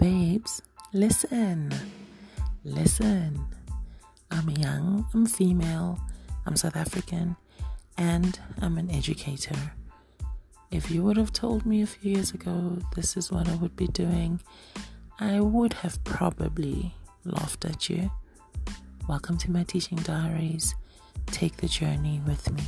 Babes, listen. Listen. I'm young, I'm female, I'm South African, and I'm an educator. If you would have told me a few years ago this is what I would be doing, I would have probably laughed at you. Welcome to my teaching diaries. Take the journey with me.